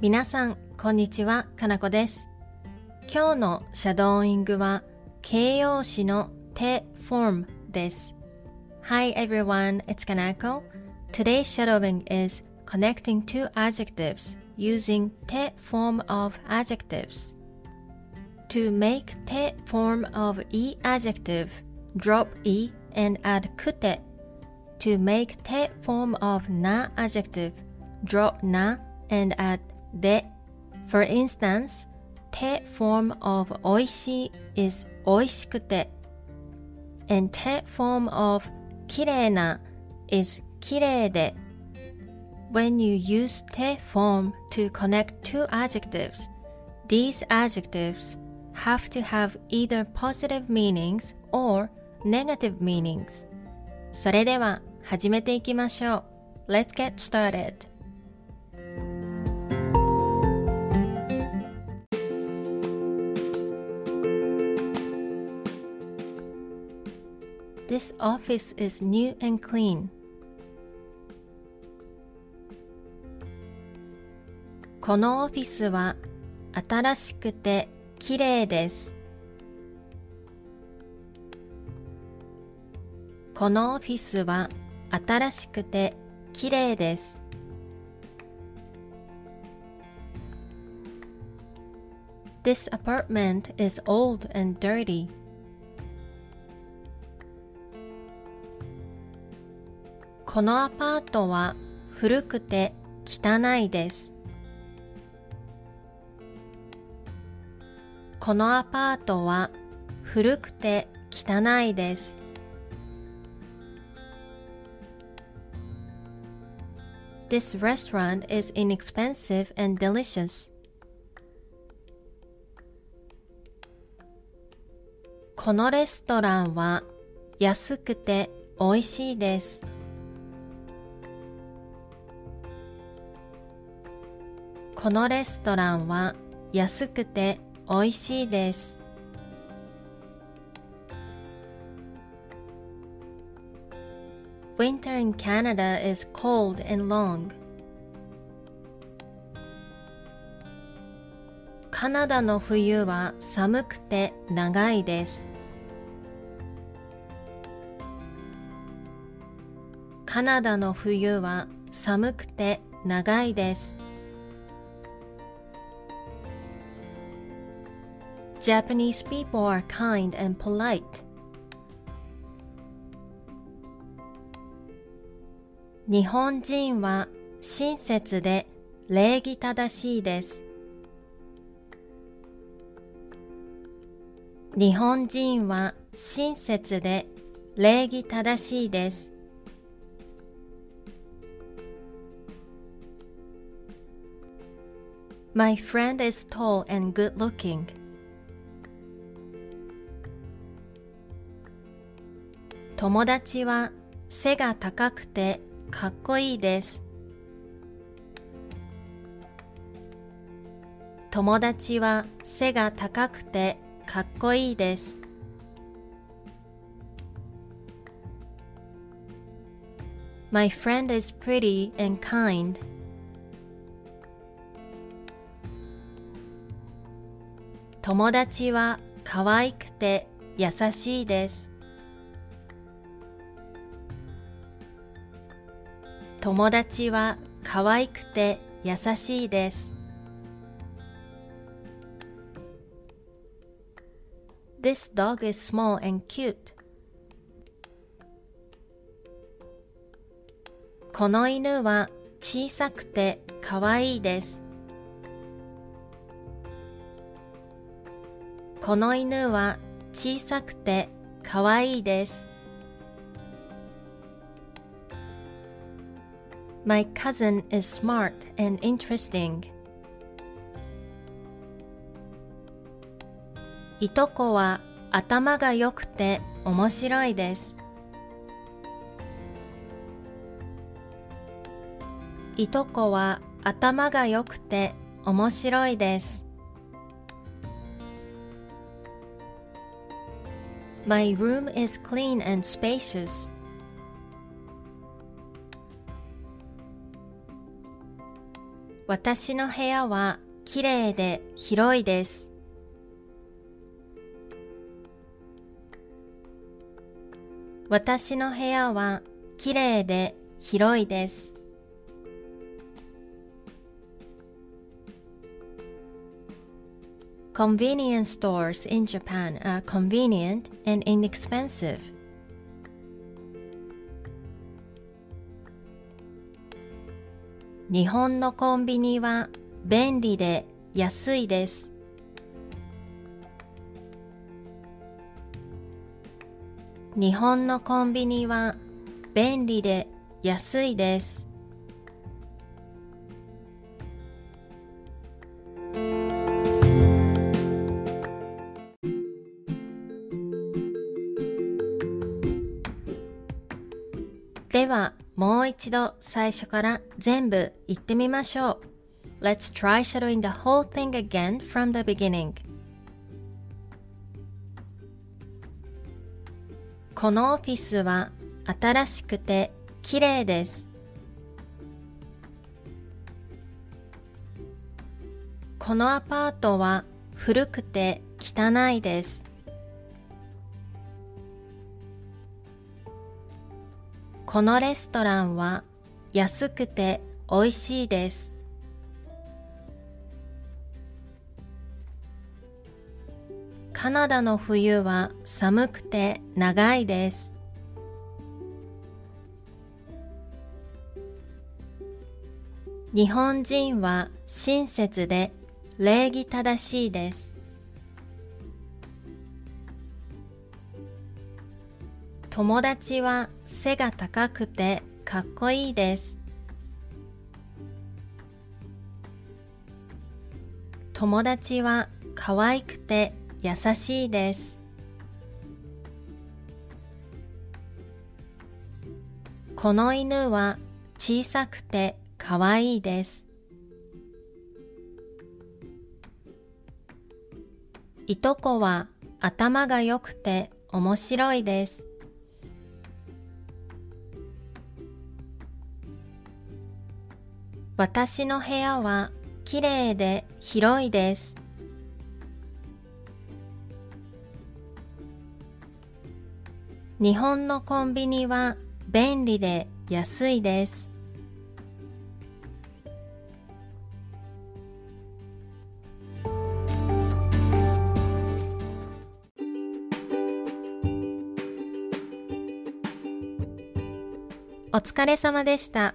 皆さん、こんにちは、かなこです。今日のシャドーイングは形容詞の手 form です。Hi everyone, it's Kanako. Today's shadowing is connecting two adjectives using 手 form of adjectives. To make 手 form of e adjective, drop e and add くて To make 手 form of na adjective, drop na and add で For instance, 手 form of おいしい is おいしくて and 手 form of きれいな is きれいで When you use 手 form to connect two adjectives, these adjectives have to have either positive meanings or negative meanings. それでは始めていきましょう。Let's get started. Office is new and clean. このオフィスは新しくてきれいです。このオフィスは新しくてきれいです。This apartment is old and dirty. このアパートは古くて汚いです。このアパートは古くて汚いです。This restaurant is inexpensive and delicious. このレストランは安くて美味しいです。このレストランは安くて美味しいです。Winter in Canada is cold and long. カナダの冬は寒くて長いです。カナダの冬は寒くて長いです。Japanese people are kind and polite. 日本人は親切で礼儀正しいです。日本人は親切で礼儀正しいです。My friend is tall and good looking. 友達は背が高くてかっこいいです。友達は背が高くてかっこいいです。My friend is pretty and kind. 友達は可愛くて優しいです。友達は可愛くて優しいです。This dog is small and cute. この犬は小さくて可愛いです。この犬は小さくて可愛いです。My cousin is smart and interesting. いとこは頭が良くて面白いです。いとこは頭が良くて面白いです。My room is clean and spacious. 私の部屋はきれいで広いです。私の部屋はきれいで広いです。Convenience stores in Japan are convenient and inexpensive. 日本のコンビニは便利で安いです。日本のコンビニは便利で安いです。ではもう一度最初から全部言ってみましょう。Let's try shadowing the whole thing again from the beginning. このオフィスは新しくて綺麗です。このアパートは古くて汚いです。このレストランは安くて美味しいです。カナダの冬は寒くて長いです。日本人は親切で礼儀正しいです。友達は背が高くてかっこいいです。友達は可愛くて優しいです。この犬は小さくて可愛いです。いとこは頭が良くて面白いです。私の部屋はきれいで広いです。日本のコンビニは便利で安いです。お疲れ様でした。